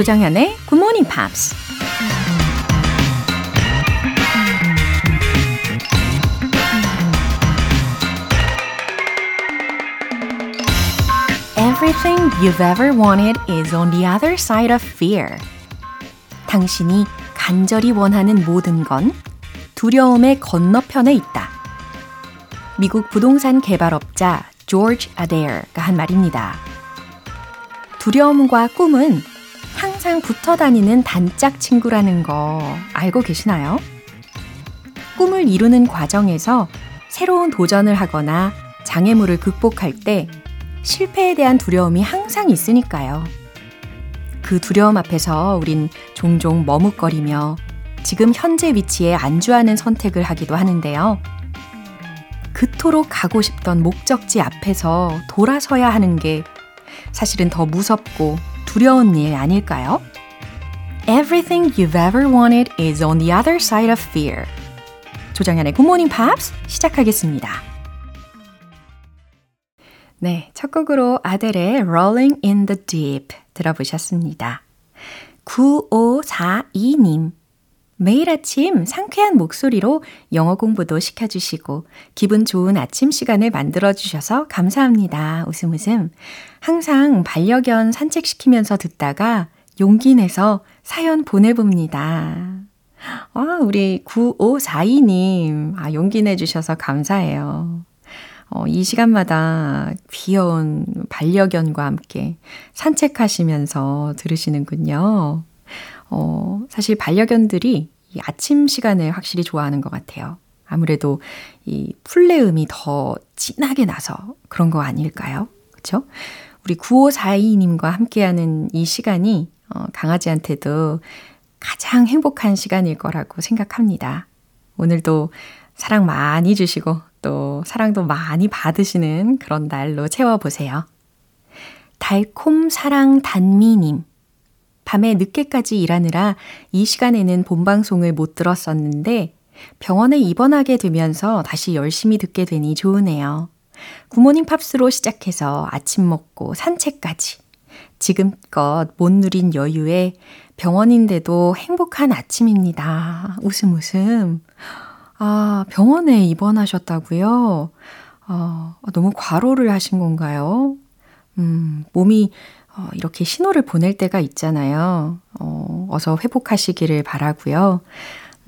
조장현의 Good Morning Pops. Everything you've ever wanted is on the other side of fear. 당신이 간절히 원하는 모든 건 두려움의 건너편에 있다. 미국 부동산 개발업자 조지 아데어가 한 말입니다. 두려움과 꿈은 항상 붙어 다니는 단짝 친구라는 거 알고 계시나요? 꿈을 이루는 과정에서 새로운 도전을 하거나 장애물을 극복할 때 실패에 대한 두려움이 항상 있으니까요. 그 두려움 앞에서 우린 종종 머뭇거리며 지금 현재 위치에 안주하는 선택을 하기도 하는데요. 그토록 가고 싶던 목적지 앞에서 돌아서야 하는 게 사실은 더 무섭고 두려운 일 아닐까요? Everything you've ever wanted is on the other side of fear. 조정현의 Good Morning Pops 시작하겠습니다. 네, 첫 곡으로 아델의 Rolling in the Deep 들어보셨습니다. 9542님. 매일 아침 상쾌한 목소리로 영어 공부도 시켜주시고 기분 좋은 아침 시간을 만들어주셔서 감사합니다. 웃음 웃음. 항상 반려견 산책시키면서 듣다가 용기 내서 사연 보내봅니다. 아, 우리 9542님. 아, 용기 내주셔서 감사해요. 어, 이 시간마다 귀여운 반려견과 함께 산책하시면서 들으시는군요. 어, 사실 반려견들이 이 아침 시간을 확실히 좋아하는 것 같아요. 아무래도 이 풀레음이 더 진하게 나서 그런 거 아닐까요? 그쵸? 우리 9542님과 함께하는 이 시간이 어, 강아지한테도 가장 행복한 시간일 거라고 생각합니다. 오늘도 사랑 많이 주시고 또 사랑도 많이 받으시는 그런 날로 채워보세요. 달콤 사랑 단미님. 밤에 늦게까지 일하느라 이 시간에는 본방송을 못 들었었는데 병원에 입원하게 되면서 다시 열심히 듣게 되니 좋으네요. 구모닝 팝스로 시작해서 아침 먹고 산책까지. 지금껏 못 누린 여유에 병원인데도 행복한 아침입니다. 웃음 웃음. 아, 병원에 입원하셨다고요? 어, 너무 과로를 하신 건가요? 음, 몸이 어, 이렇게 신호를 보낼 때가 있잖아요. 어, 어서 회복하시기를 바라고요.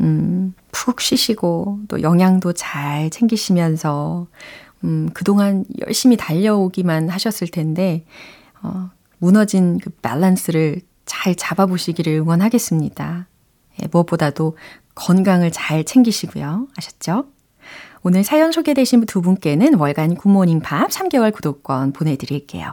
음, 푹 쉬시고 또 영양도 잘 챙기시면서 음, 그동안 열심히 달려오기만 하셨을 텐데 어, 무너진 그 밸런스를 잘 잡아보시기를 응원하겠습니다. 예, 무엇보다도 건강을 잘 챙기시고요. 아셨죠? 오늘 사연 소개되신 두 분께는 월간 굿모닝 팝스 3개월 구독권 보내드릴게요.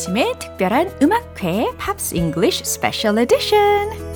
아침에 특별한 음악회 팝스 잉글리쉬 스페셜 에디션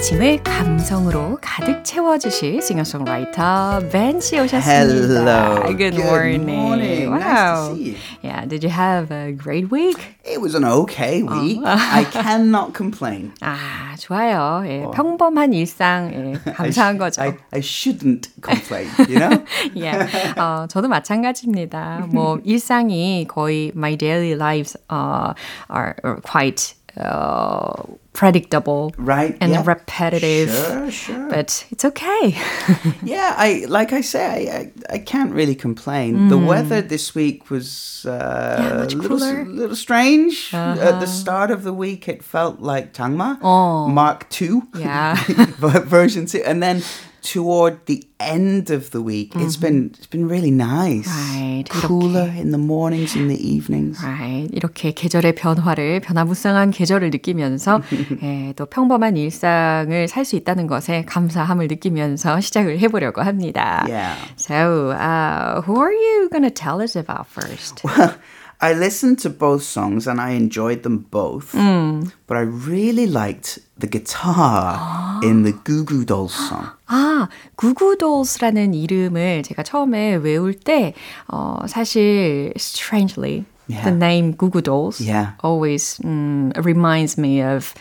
아침을 감성으로 가득 채워주실 싱어송라이터 벤 씨 오셨습니다. Hello. Good, Good morning. morning. Wow. Nice to see you. Yeah, did you have a great week? It was an okay week. I cannot complain. 아, 좋아요. 예, 평범한 일상 예, 감사한 거죠. I, I shouldn't complain, you know? yeah. 어, 저도 마찬가지입니다. 뭐 일상이 거의 my daily lives uh, are, are quite uh, predictable Right, and yeah. repetitive. Sure, sure. But it's okay. yeah, I like I say, I, I, can't really complain. The weather this week was uh, Yeah, a little, little strange. At the start of the week, it felt like Tangma Oh. Mark II Yeah. version two, and then toward the end of the week, it's been it's been really nice. Right. Cooler in the mornings and the evenings. Right. 이렇게 계절의 변화를 변화무쌍한 계절을 느끼면서 예, 또 평범한 일상을 살 수 있다는 것에 감사함을 느끼면서 시작을 해보려고 합니다. Yeah. So, uh, who are you going to tell us about first? I listened to both songs and I enjoyed them both. But I really liked the guitar in the Goo Goo Dolls song. 아, 구구돌스라는 이름을 제가 처음에 외울 때, 어, 사실, strangely, Yeah. the name 구구돌스 Yeah. always um, reminds me of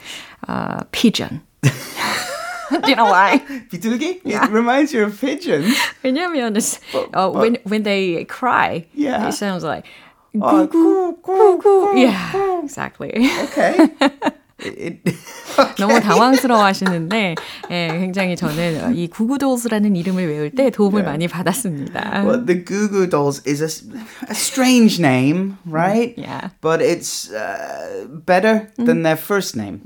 uh, pigeon. Do you know why? 비둘기? It reminds you of pigeons. 왜냐면, it's, uh, when, when they cry, Yeah. it sounds like, Oh, 구구, 구구. Yeah, exactly. Okay. It, it, 너무 당황스러워 하시는데, 예, 굉장히 저는 이 구구돌스라는 이름을 외울 때 도움을 많이 받았습니다. well, the Goo Goo Dolls is a, a strange name, right? Yeah. But it's uh, better than their first name.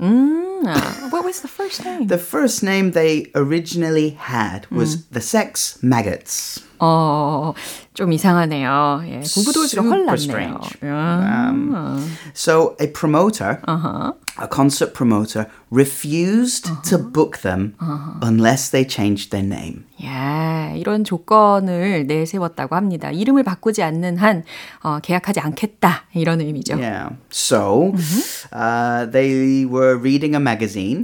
아, what was the first name? The first name they originally had was the Sex Maggots. 어, 좀 이상하네요. 예, 구구돌스가 Super 헐났네요. strange. 아, So a promoter, a concert promoter, refused to book them unless they changed their name. 예, 이런 조건을 내세웠다고 합니다. 이름을 바꾸지 않는 한 어, 계약하지 않겠다 이런 의미죠. Yeah. So uh, they were reading a magazine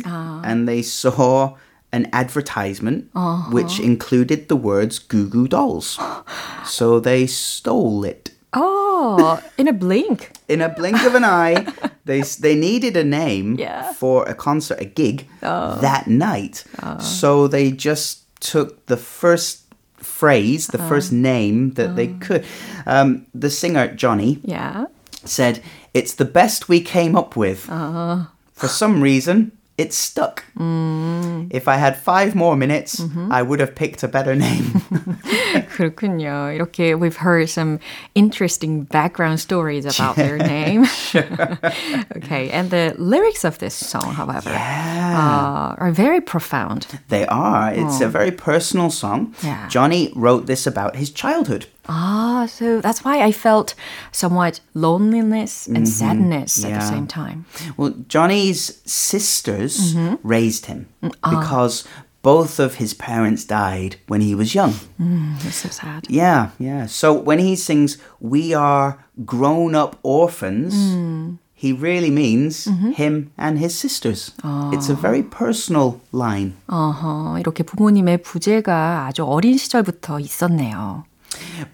Ah. and they saw an advertisement uh-huh. which included the words Goo Goo Dolls. so they stole it. Oh, in a blink. In a blink of an eye, they they needed a name Yeah. for a concert, a gig oh. that night. Oh. So they just took the first phrase, the uh-huh. first name that they uh-huh. could. Um, the singer Johnny Yeah. said, "It's the best we came up with." For some reason, it stuck. If I had five more minutes, I would have picked a better name. 그렇군요. 이렇게 we've heard some interesting background stories about their name. okay, and the lyrics of this song, however, uh, are very profound. they are. It's a very personal song. Yeah. Johnny wrote this about his childhood. Ah, so that's why I felt somewhat loneliness and sadness at the Yeah. same time. Well, Johnny's sisters raised him because both of his parents died when he was young. It's so sad. Yeah, yeah. So when he sings, We are grown up orphans, he really means him and his sisters. It's a very personal line. 어허, 이렇게 부모님의 부재가 아주 어린 시절부터 있었네요.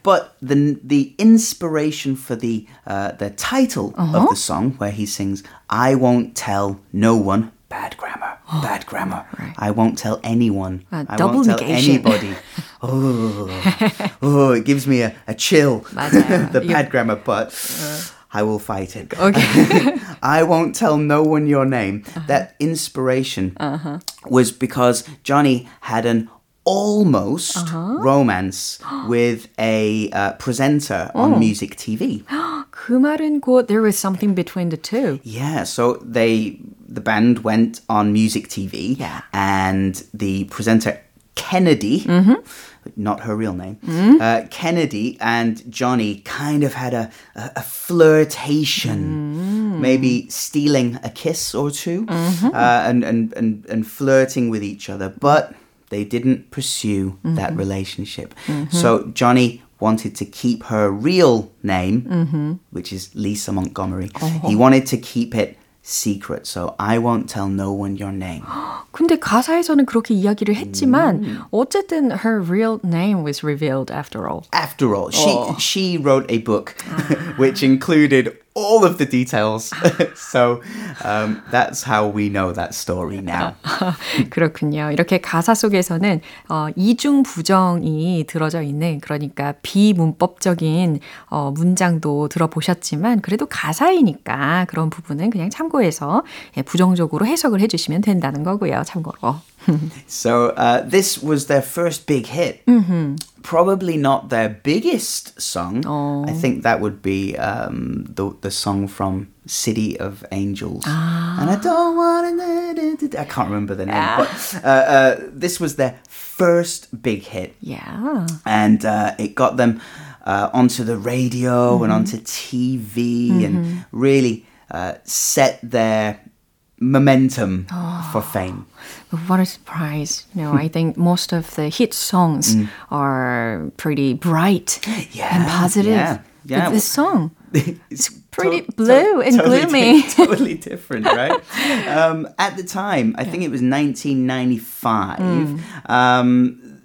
But the the inspiration for the uh, the title uh-huh. of the song, where he sings, "I won't tell no one." Bad grammar. Bad grammar. Right. I won't tell anyone. Uh, won't tell negation. anybody. oh, oh, it gives me a, a chill. the bad grammar part. Uh. I will fight it. Okay. I won't tell no one your name. Uh-huh. That inspiration uh-huh. was because Johnny had an almost romance with a uh, presenter on music TV. 그 말은 곧 there was something between the two. Yeah, so they the band went on music TV Yeah. and the presenter Kennedy not her real name uh, Kennedy and Johnny kind of had a, a, a flirtation maybe stealing a kiss or 2 uh, and, and, and, and flirting with each other but they didn't pursue that relationship so Johnny wanted to keep her real name which is Lisa Montgomery he wanted to keep it secret so I won't tell no one your name 근데 가사에서는 그렇게 이야기를 했지만 어쨌든 her real name was revealed after all. After all, she she wrote a book which included all of the details. so um, that's how we know that story now. 그렇군요. 이렇게 가사 속에서는 어, 이중 부정이 들어져 있는 그러니까 비문법적인 어, 문장도 들어보셨지만 그래도 가사이니까 그런 부분은 그냥 참고해서 예, 부정적으로 해석을 해주시면 된다는 거고요. 참고로. So uh, this was their first big hit. Probably not their biggest song. I think that would be um, the the song from City of Angels. Ah. And I don't want to. I can't remember the name, yeah. but uh, uh, this was their first big hit. Yeah. And uh, it got them uh, onto the radio mm-hmm. and onto TV mm-hmm. and really uh, set their momentum oh. for fame. What a surprise. You know, I think most of the hit songs mm. are pretty bright yeah, and positive. Yeah, yeah. But this song, it's pretty to- blue to- and totally gloomy. Di- totally different, right? um, at the time, I yeah. think it was 1995, mm. um,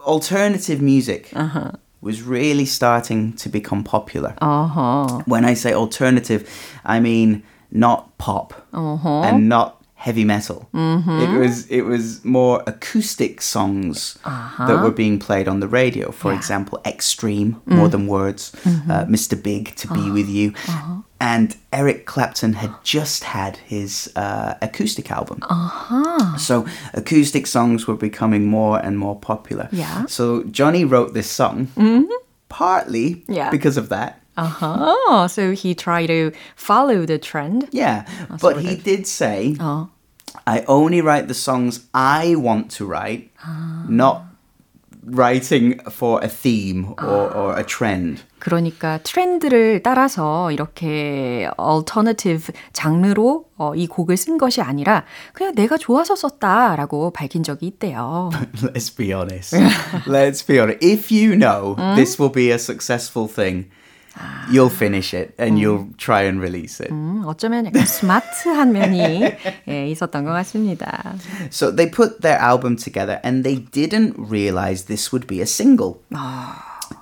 alternative music. Uh-huh was really starting to become popular. Uh-huh. When I say alternative, I mean not pop uh-huh. and not heavy metal. Mm-hmm. It was it was more acoustic songs uh-huh. that were being played on the radio. For yeah. example, Extreme, mm. More Than Words, mm-hmm. uh, Mr. Big, To Be uh-huh. With You. Uh-huh. And Eric Clapton had just had his uh, acoustic album. Uh-huh. So acoustic songs were becoming more and more popular. Yeah. So Johnny wrote this song mm-hmm. partly yeah. because of that. Uh-huh. So he tried to follow the trend. Yeah. Oh, but he of. did say, oh. I only write the songs I want to write, ah. not writing for a theme or, or a trend. 그러니까 트렌드를 따라서 이렇게 alternative 장르로 어, 이 곡을 쓴 것이 아니라 그냥 내가 좋아서 썼다라고 밝힌 적이 있대요. Let's be honest. Let's be honest. If you know 음? this will be a successful thing, you'll finish it and 음. you'll try and release it. 음, 어쩌면 약간 스마트한 면이 예, 있었던 것 같습니다. So they put their album together and they didn't realize this would be a single.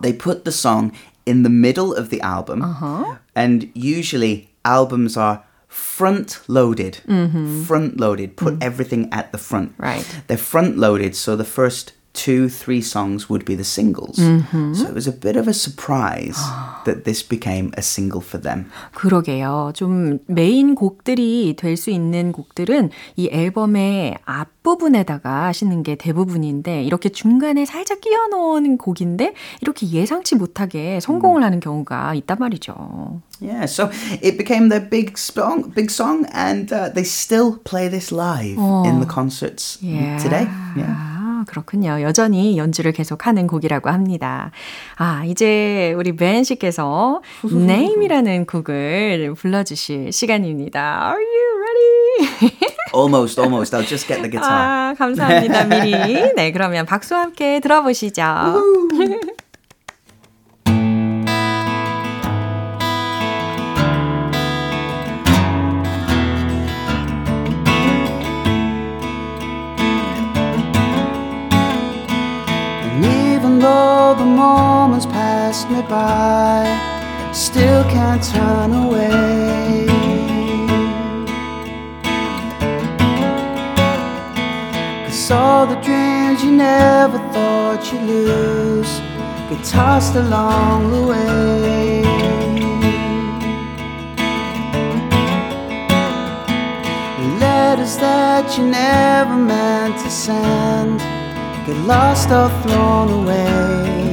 They put the song in the middle of the album uh-huh. and usually albums are front loaded. Mm-hmm. Front loaded. Put mm. everything at the front. Right. They're front loaded so the first two, three songs would be the singles. Mm-hmm. So it was a bit of a surprise that this became a single for them. 그러게요. 좀 메인 곡들이 될 수 있는 곡들은 이 앨범의 앞부분에다가 하시는 게 대부분인데 이렇게 중간에 살짝 끼워 넣은 곡인데 이렇게 예상치 못하게 성공을 하는 경우가 있단 말이죠. Yeah, so it became their big song, big song, and uh, they still play this live 어. in the concerts yeah. today. Yeah. 그렇군요. 여전히 연주를 계속하는 곡이라고 합니다. 아, 이제 우리 벤 씨께서 Name이라는 곡을 불러주실 시간입니다. Are you ready? almost, almost. I'll just get the guitar. 아, 감사합니다, 미리. 네, 그러면 박수와 함께 들어보시죠. Me by, still can't turn away. Cause all the dreams you never thought you'd lose get tossed along the way. Letters that you never meant to send get lost or thrown away.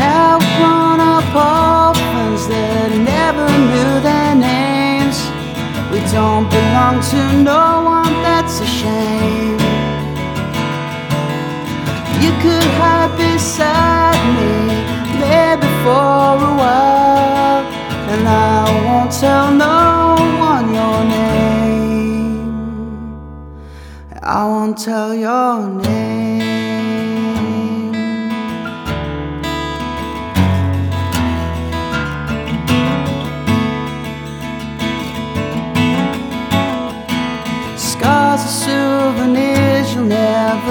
I've grown up orphans that never knew their names. We don't belong to no one, that's a shame. You could hide beside me, maybe for a while, and I won't tell no one your name. I won't tell your name.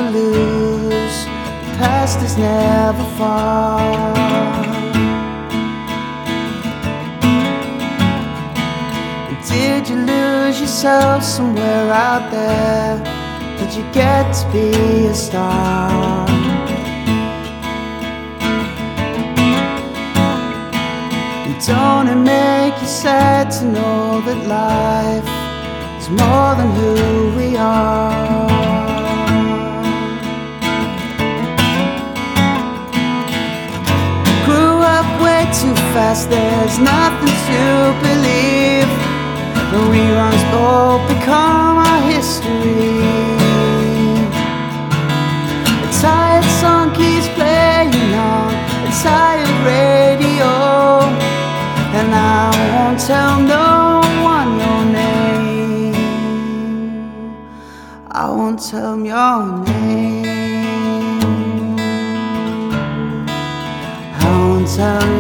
Never lose. The past is never far. Did you lose yourself somewhere out there? Did you get to be a star? Don't it make you sad to know that life is more than who we are? Fast, there's nothing to believe. The reruns all become our history. A tired song keeps playing on a tired radio, and I won't tell no one your name. I won't tell 'em your name. I won't tell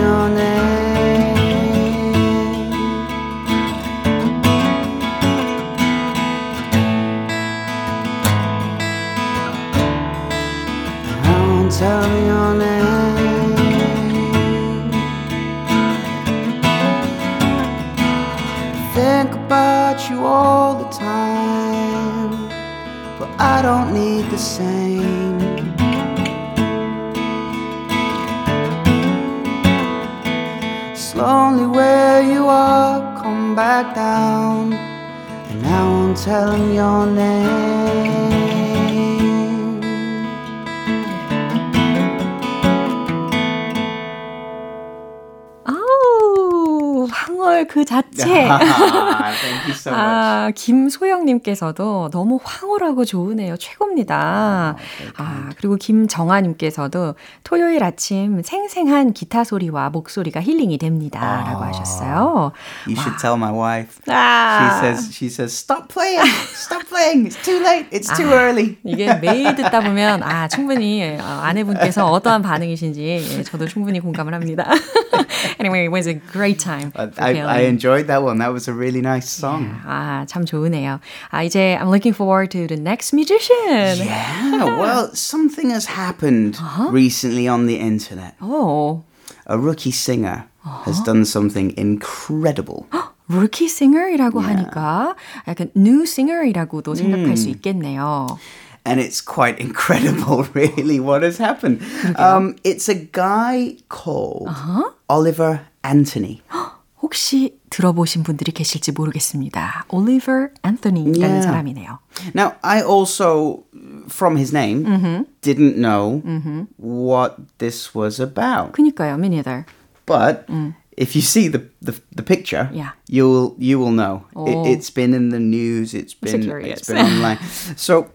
tell your name. Think about you all the time, but I don't need the same. Slowly where you are, come back down, and now I won't tell 'em your name. 그 자체. So. 아, 김소영님께서도 너무 황홀하고 좋으네요. 최고입니다. 아, 그리고 김정아님께서도 토요일 아침 생생한 기타 소리와 목소리가 힐링이 됩니다. 라고 하셨어요. You should tell my wife. 아. She says, she says, stop playing, stop playing. It's too late. It's too early. 이게 매일 듣다 보면 아 충분히 어, 아내분께서 어떠한 반응이신지 예, 저도 충분히 공감을 합니다. anyway, it was a great time. For I, I Kaylin. enjoyed that one. That was a really nice song. 아, 참 좋으네요. 아, 이제 I'm looking forward to the next musician. Yeah, well, something has happened recently on the internet. 오, A rookie singer has done something incredible. rookie singer이라고 하니까 약간 new singer이라고도 생각할 수 있겠네요. And it's quite incredible, really, what has happened. Um, it's a guy called Oliver Anthony. 혹시 들어보신 분들이 계실지 모르겠습니다. Oliver Anthony라는 Yeah. 사람이네요. Now, I also, from his name, didn't know what this was about. 그니까요, me neither. But if you see the, the, the picture, Yeah. you'll you will know. Oh. It, it's been in the news. It's been curious. it's been online. so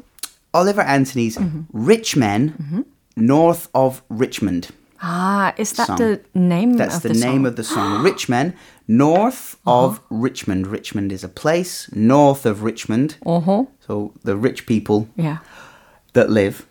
Oliver Anthony's "Rich Men" north of Richmond. 아, is that Song. the name That's of the, the, name song? of the song. Rich Men north of Richmond. Richmond is a place north of Richmond. 어허, So the rich people yeah. that live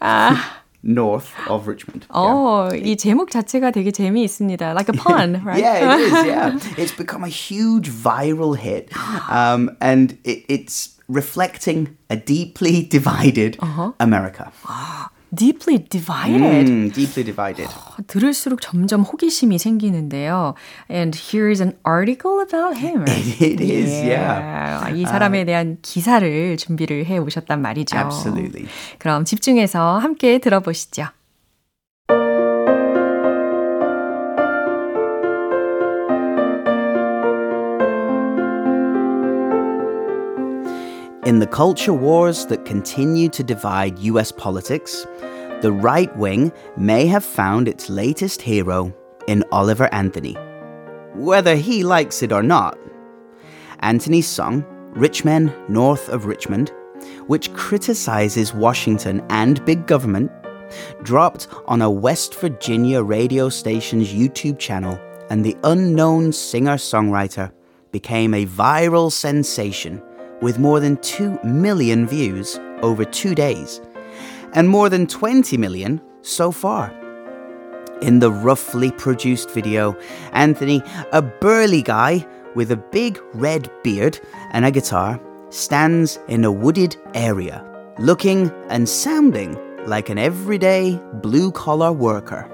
north of Richmond. Yeah. 어, 이 제목 자체가 되게 재미있습니다. Like a pun, right? Yeah, it is. Yeah, it's become a huge viral hit, um, and it, it's reflecting a deeply divided America. Deeply divided. Mm, deeply divided. 들을수록 점점 호기심이 생기는데요. And here is an article about him. It is, yeah. 이 사람에 대한 기사를 준비를 해 오셨단 말이죠. Absolutely. 그럼 집중해서 함께 들어보시죠. In the culture wars that continue to divide US politics, the right wing may have found its latest hero in Oliver Anthony. Whether he likes it or not, Anthony's song, Rich Men North of Richmond, which criticizes Washington and big government, dropped on a West Virginia radio station's YouTube channel, and the unknown singer songwriter became a viral sensation with more than 2 million views over two days, and more than 20 million so far. In the roughly produced video, Anthony, a burly guy with a big red beard and a guitar, stands in a wooded area, looking and sounding like an everyday blue collar worker.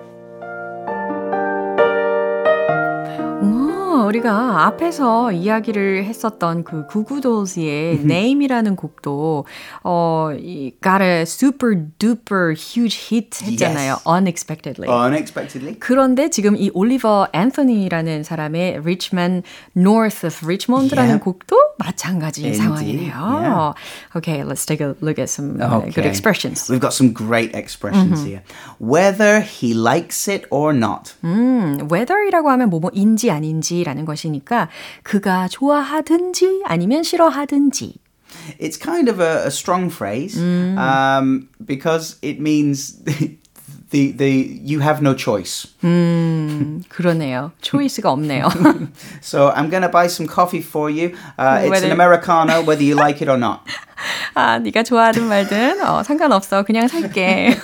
우리가 앞에서 이야기를 했었던 그 구구돌스의 Name이라는 곡도 어, 이 got a super duper huge hit 했잖아요. Yes. Unexpectedly. Unexpectedly. 그런데 지금 이 올리버 앤서니라는 사람의 Richmond North of Richmond라는 Yeah. 곡도 마찬가지 Indeed, 상황이네요. yeah. Okay, let's take a look at some uh, good expressions. We've got some great expressions here. Whether he likes it or not. 음, whether이라고 하면 뭐뭐인지 아닌지라는 것이니까 그가 좋아하든지 아니면 싫어하든지. It's kind of a, a strong phrase um, because it means the the you have no choice. 음, 그러네요. 초이스가 없네요. So I'm going to buy some coffee for you. Uh, it's an americano, whether you like it or not. 아, 네가 좋아하든 말든 어, 상관없어. 그냥 살게.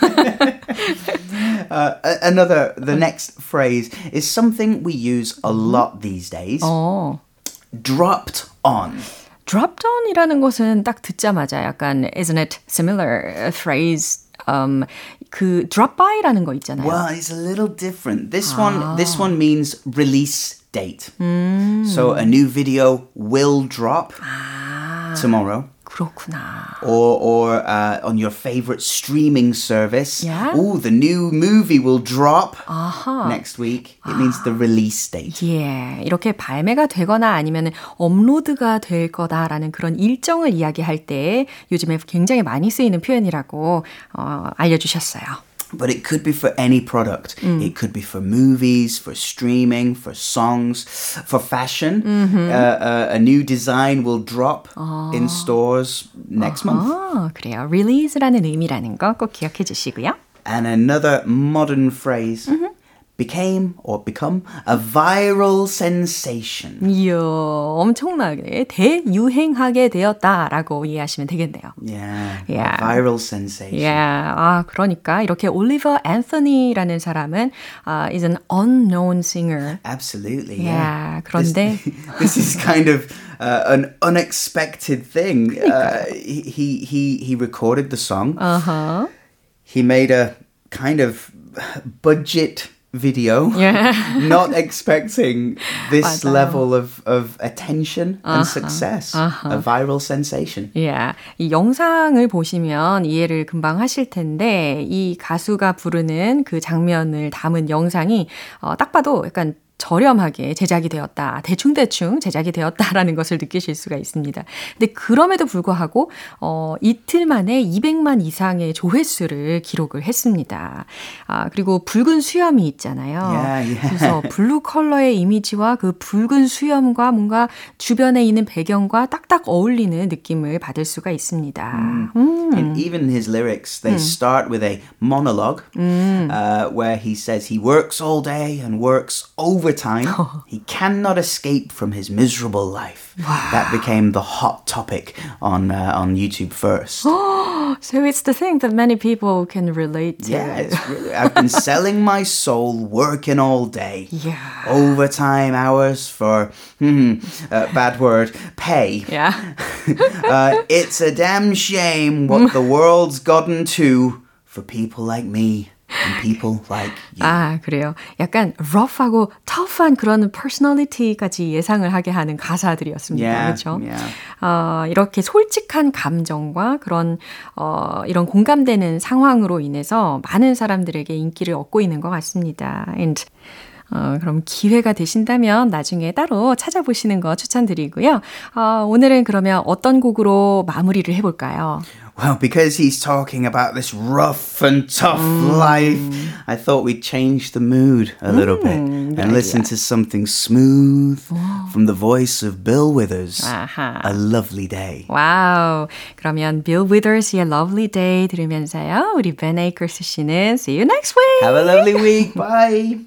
Uh, a- another, the next phrase is something we use a lot these days. 어. Dropped on. dropped on이라는 것은 딱 듣자마자 약간 isn't it similar phrase um, 그 drop by라는 거 있잖아요. Well, it's a little different. This one, this one means release date. So a new video will drop tomorrow. 그렇구나. Or, or uh, on your favorite streaming service. Yeah? Oh, the new movie will drop next week. It means the release date. 예, 이렇게 발매가 되거나 아니면 업로드가 될 거다라는 그런 일정을 이야기할 때 요즘에 굉장히 많이 쓰이는 표현이라고 어, 알려주셨어요. But it could be for any product. It could be for movies, for streaming, for songs, for fashion. Uh, uh, a new design will drop in stores next month. 어, 그래요. release라는 의미라는 거 꼭 기억해 주시고요. And another modern phrase became or become a viral sensation. 이야, 엄청나게 대유행하게 되었다라고 이해하시면 되겠네요. Yeah, Yeah. a viral sensation. 예, 아 그러니까 이렇게 올리버 앤서니라는 사람은 uh, is an unknown singer. Absolutely. Yeah, Yeah. 그런데 this is kind of uh, an unexpected thing. Uh, he he he recorded the song. Uh-huh. He made a kind of budget video, Yeah. not expecting this 맞아요. level of of attention and success. A viral sensation. 예, 이 영상을 보시면 이해를 금방 하실 텐데 이 가수가 부르는 그 장면을 담은 영상이 어, 딱 봐도 약간 저렴하게 제작이 되었다. 대충대충 제작이 되었다라는 것을 느끼실 수가 있습니다. 근데 그럼에도 불구하고, 어, 이틀 만에 200만 이상의 조회수를 기록을 했습니다. 아, 그리고 붉은 수염이 있잖아요. Yeah, yeah. 그래서 블루 컬러의 이미지와 그 붉은 수염과 뭔가 주변에 있는 배경과 딱딱 어울리는 느낌을 받을 수가 있습니다. 음. And even his lyrics, they start with a monologue uh, where he says he works all day and works overtime. he cannot escape from his miserable life. That became the hot topic on uh, on YouTube first. So it's the thing that many people can relate to. yeah, it's really, I've been selling my soul, working all day. Yeah. Overtime hours for hmm, uh, bad word pay. Yeah. uh, it's a damn shame what the world's gotten to for people like me people like you. 아, 그래요. 약간 rough하고 tough한 그런 personality까지 예상을 하게 하는 가사들이었습니다. Yeah, 그렇죠? yeah. 어, 이렇게 솔직한 감정과 그런 어, 이런 공감되는 상황으로 인해서 많은 사람들에게 인기를 얻고 있는 것 같습니다. And 어, 그럼 기회가 되신다면 나중에 따로 찾아보시는 거 추천드리고요. 어, 오늘은 그러면 어떤 곡으로 마무리를 해볼까요? Well, because he's talking about this rough and tough life, I thought we'd change the mood a little bit and listen to something smooth from the voice of Bill Withers. 아하. A lovely day. 와우. 그러면 Bill Withers의 Lovely Day 들으면서요. 우리 Ben Akers 씨는 See you next week. Have a lovely week. Bye.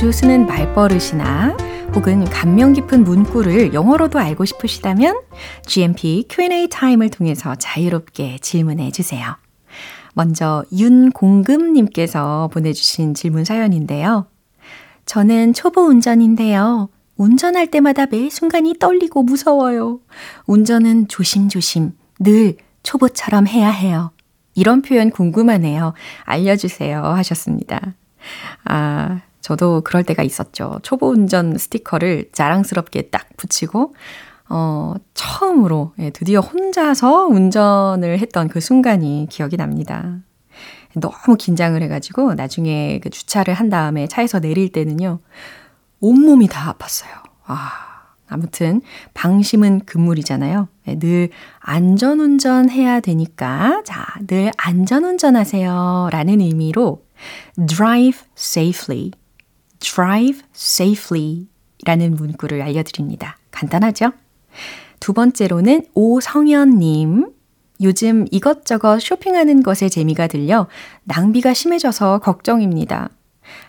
자주 쓰는 말버릇이나 혹은 감명 깊은 문구를 영어로도 알고 싶으시다면 GMP Q&A 타임을 통해서 자유롭게 질문해 주세요. 먼저 윤공금님께서 보내주신 질문 사연인데요. 저는 초보 운전인데요. 운전할 때마다 매 순간이 떨리고 무서워요. 운전은 조심조심 늘 초보처럼 해야 해요. 이런 표현 궁금하네요. 알려주세요. 하셨습니다. 아, 저도 그럴 때가 있었죠. 초보 운전 스티커를 자랑스럽게 딱 붙이고, 어, 처음으로, 예, 드디어 혼자서 운전을 했던 그 순간이 기억이 납니다. 너무 긴장을 해가지고, 나중에 그 주차를 한 다음에 차에서 내릴 때는요, 온몸이 다 아팠어요. 아, 아무튼, 방심은 금물이잖아요. 예, 늘 안전운전 해야 되니까, 자, 늘 안전운전 하세요. 라는 의미로, drive safely, drive safely 라는 문구를 알려드립니다. 간단하죠? 두 번째로는 오성현님. 요즘 이것저것 쇼핑하는 것에 재미가 들려 낭비가 심해져서 걱정입니다.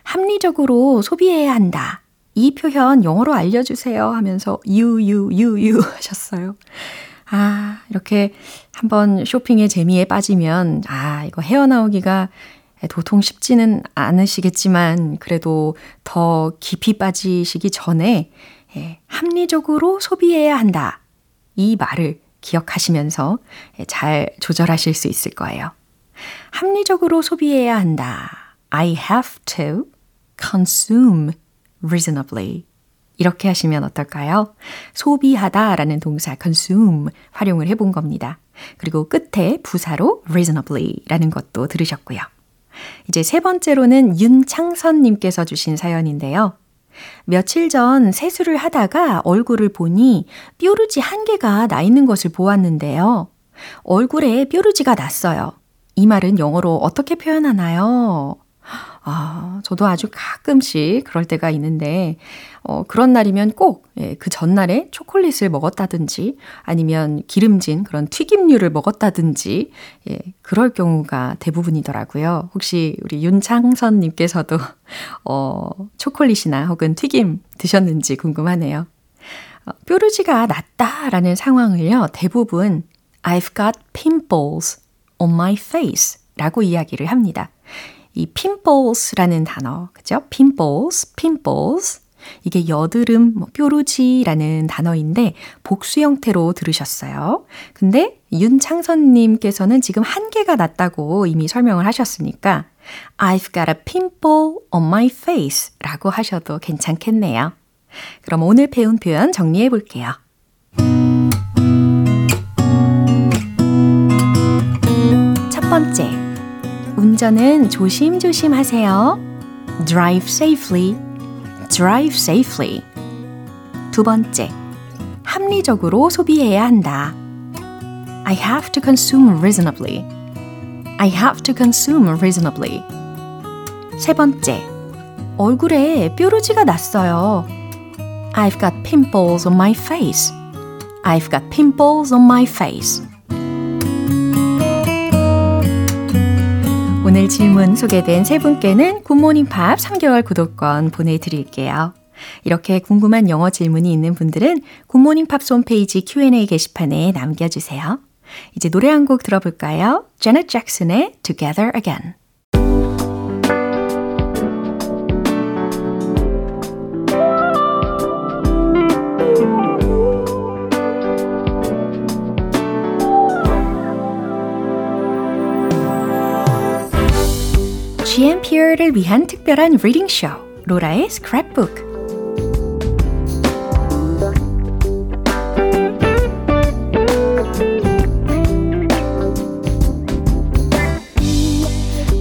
합리적으로 소비해야 한다. 이 표현 영어로 알려주세요 하면서 유유유유 하셨어요. 아, 이렇게 한번 쇼핑의 재미에 빠지면, 아, 이거 헤어나오기가 도통 쉽지는 않으시겠지만 그래도 더 깊이 빠지시기 전에 예, 합리적으로 소비해야 한다. 이 말을 기억하시면서 예, 잘 조절하실 수 있을 거예요. 합리적으로 소비해야 한다. I have to consume reasonably. 이렇게 하시면 어떨까요? 소비하다 라는 동사 consume 활용을 해본 겁니다. 그리고 끝에 부사로 reasonably 라는 것도 들으셨고요. 이제 세 번째로는 윤창선님께서 주신 사연인데요. 며칠 전 세수를 하다가 얼굴을 보니 뾰루지 한 개가 나 있는 것을 보았는데요. 얼굴에 뾰루지가 났어요. 이 말은 영어로 어떻게 표현하나요? 아, 저도 아주 가끔씩 그럴 때가 있는데, 어, 그런 날이면 꼭, 예, 그 전날에 초콜릿을 먹었다든지, 아니면 기름진 그런 튀김류를 먹었다든지, 예, 그럴 경우가 대부분이더라고요. 혹시 우리 윤창선님께서도, 어, 초콜릿이나 혹은 튀김 드셨는지 궁금하네요. 어, 뾰루지가 났다라는 상황을요, 대부분 I've got pimples on my face 라고 이야기를 합니다. 이 pimples,라는 단어, 그죠? pimples, pimples. 이게 여드름, 뭐 뾰루지라는 단어인데 복수 형태로 들으셨어요. 근데 윤창선님께서는 지금 한 개가 났다고 이미 설명을 하셨으니까 I've got a pimple on my face 라고 하셔도 괜찮겠네요. 그럼 오늘 배운 표현 정리해 볼게요. 운전은 조심조심 하세요. Drive safely. Drive safely. 두 번째, 합리적으로 소비해야 한다. I have to consume reasonably. I have to consume reasonably. 세 번째, 얼굴에 뾰루지가 났어요. I've got pimples on my face. I've got pimples on my face. 오늘 질문 소개된 세 분께는 굿모닝 팝 3개월 구독권 보내드릴게요. 이렇게 궁금한 영어 질문이 있는 분들은 굿모닝 팝스 홈페이지 Q&A 게시판에 남겨주세요. 이제 노래 한 곡 들어볼까요? 제넷 잭슨의 Together Again. GMP를 위한 특별한 reading 쇼 로라의 스크랩북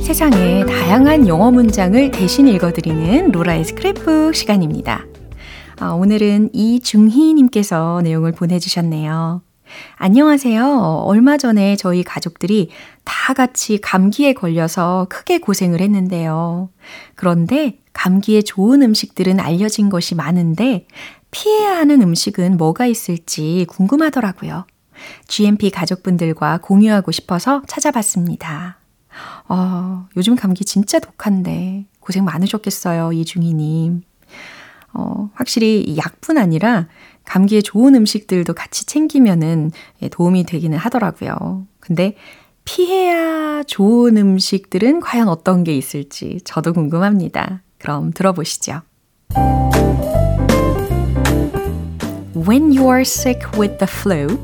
세상의 다양한 영어 문장을 대신 읽어드리는 로라의 스크랩북 시간입니다. 아, 오늘은 이중희님께서 내용을 보내주셨네요. 안녕하세요. 얼마 전에 저희 가족들이 다 같이 감기에 걸려서 크게 고생을 했는데요. 그런데 감기에 좋은 음식들은 알려진 것이 많은데 피해야 하는 음식은 뭐가 있을지 궁금하더라고요. GMP 가족분들과 공유하고 싶어서 찾아봤습니다. 어, 요즘 감기 진짜 독한데 고생 많으셨겠어요, 이중희님. 어, 확실히 약뿐 아니라 감기에 좋은 음식들도 같이 챙기면은 예, 도움이 되기는 하더라고요. 근데 피해야 좋은 음식들은 과연 어떤 게 있을지 저도 궁금합니다. 그럼 들어보시죠. When you are sick with the flu,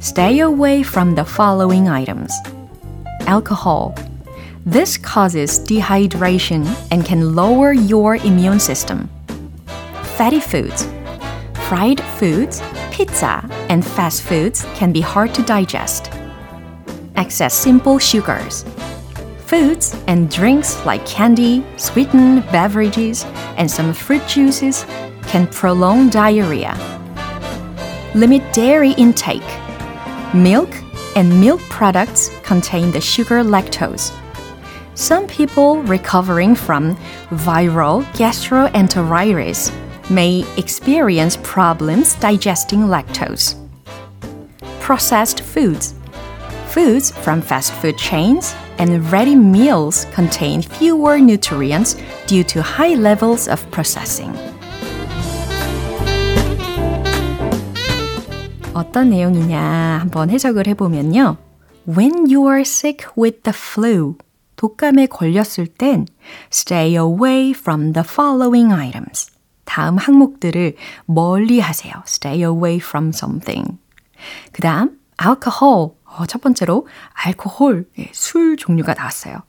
stay away from the following items. Alcohol. This causes dehydration and can lower your immune system. Fatty foods. Fried foods, pizza, and fast foods can be hard to digest. Excess simple sugars. Foods and drinks like candy, sweetened beverages, and some fruit juices can prolong diarrhea. Limit dairy intake. Milk and milk products contain the sugar lactose. Some people recovering from viral gastroenteritis may experience problems digesting lactose. Processed foods. Foods from fast food chains and ready meals contain fewer nutrients due to high levels of processing. 어떤 내용이냐 한번 해석을 해보면요. When you are sick with the flu, 독감에 걸렸을 땐 stay away from the following items. 다음 항목들을 멀리 하세요. Stay away from something. 그 다음, alcohol. 어, 첫 번째로 알코올, 예, 술 종류가 나왔어요.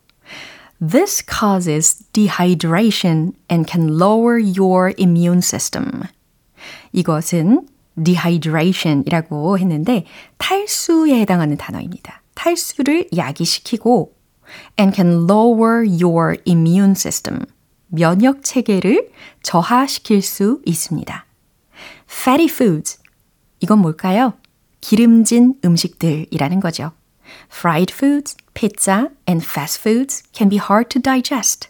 This causes dehydration and can lower your immune system. 이것은 dehydration이라고 했는데 탈수에 해당하는 단어입니다. 탈수를 야기시키고 and can lower your immune system. 면역 체계를 저하시킬 수 있습니다. fatty foods. 이건 뭘까요? 기름진 음식들이라는 거죠. Fried foods, pizza, and fast foods can be hard to digest.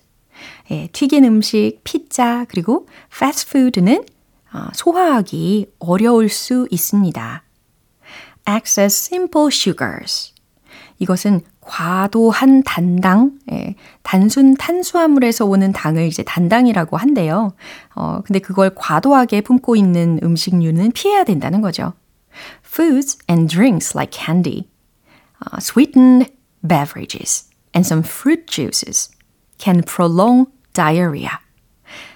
예, 튀긴 음식, 피자, 그리고 fast food는 소화하기 어려울 수 있습니다. Excess simple sugars. 이것은 과도한 단당, 예, 단순 탄수화물에서 오는 당을 이제 단당이라고 한대요. 어, 근데 그걸 과도하게 품고 있는 음식류는 피해야 된다는 거죠. Foods and drinks like candy, uh, sweetened beverages, and some fruit juices can prolong diarrhea.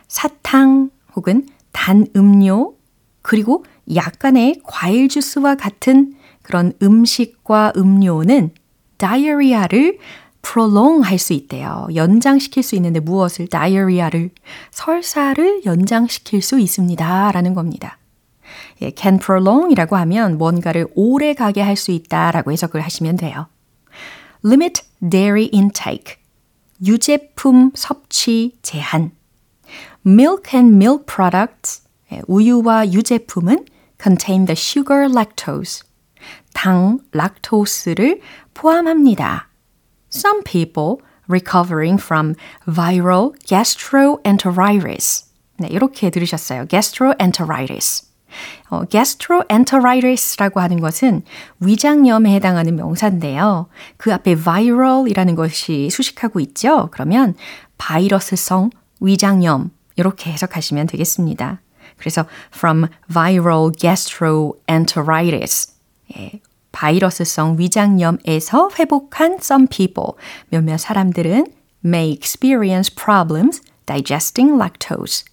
사탕 혹은 단 음료, 그리고 약간의 과일 주스와 같은 그런 음식과 음료는 diarrhea를 prolong 할 수 있대요. 연장시킬 수 있는데 무엇을 diarrhea를 설사를 연장시킬 수 있습니다. 라는 겁니다. 예, can prolong 이라고 하면 뭔가를 오래 가게 할 수 있다라고 해석을 하시면 돼요. limit dairy intake. 유제품 섭취 제한. Milk and milk products. 예, 우유와 유제품은 contain the sugar lactose. 당, 락토스를 포함합니다. Some people recovering from viral gastroenteritis. 네, 이렇게 들으셨어요. gastroenteritis. 어, gastroenteritis라고 하는 것은 위장염에 해당하는 명사인데요. 그 앞에 viral이라는 것이 수식하고 있죠. 그러면 바이러스성 위장염 이렇게 해석하시면 되겠습니다. 그래서 from viral gastroenteritis 예, 바이러스성 위장염에서 회복한 some people, 몇몇 사람들은 may experience problems digesting lactose.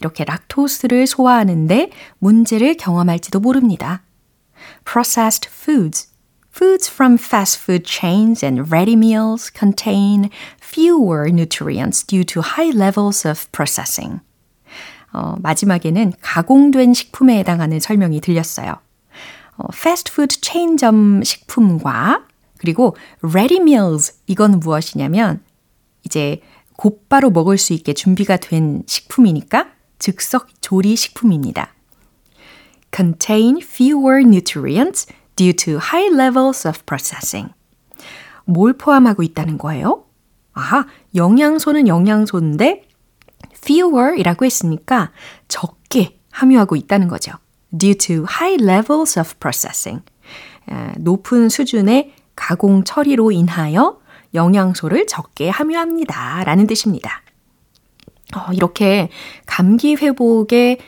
이렇게 락토스를 소화하는데 문제를 경험할지도 모릅니다. Processed foods. Foods from fast food chains and ready meals contain fewer nutrients due to high levels of processing. 어, 마지막에는 가공된 식품에 해당하는 설명이 들렸어요. 어, 패스트푸드 체인점 식품과 그리고 ready meals 이건 무엇이냐면 이제 곧바로 먹을 수 있게 준비가 된 식품이니까 즉석 조리 식품입니다. contain fewer nutrients due to high levels of processing. 뭘 포함하고 있다는 거예요? 아하, 영양소는 영양소인데 fewer 이라고 했으니까 적게 함유하고 있다는 거죠. Due to high levels of processing. 높은 수준의 가공 처리로 인하여 영양소를 적게 함유합니다. 라는 뜻입니다. 어, 이렇게 감기 회복에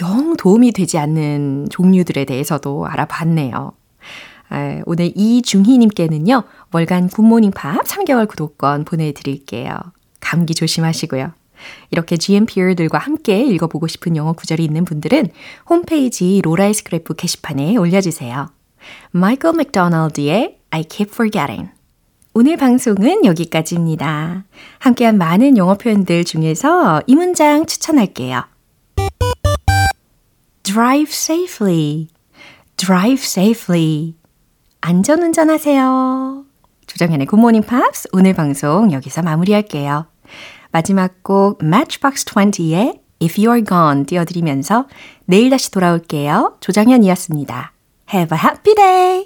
영 도움이 되지 않는 종류들에 대해서도 알아봤네요. 아, 오늘 이중희님께는요, 월간 굿모닝 팝 3개월 구독권 보내드릴게요. 감기 조심하시고요. 이렇게 GMPR들과 함께 읽어보고 싶은 영어 구절이 있는 분들은 홈페이지 로라의 스크랩북 게시판에 올려주세요. 마이클 맥도날드의 I keep forgetting. 오늘 방송은 여기까지입니다. 함께한 많은 영어 표현들 중에서 이 문장 추천할게요. drive safely. drive safely. 안전운전 하세요. 조정현의 굿모닝 팝스 오늘 방송 여기서 마무리할게요. 마지막 곡 Matchbox 20의 If You're Gone 띄워드리면서 내일 다시 돌아올게요. 조정현이었습니다. Have a happy day!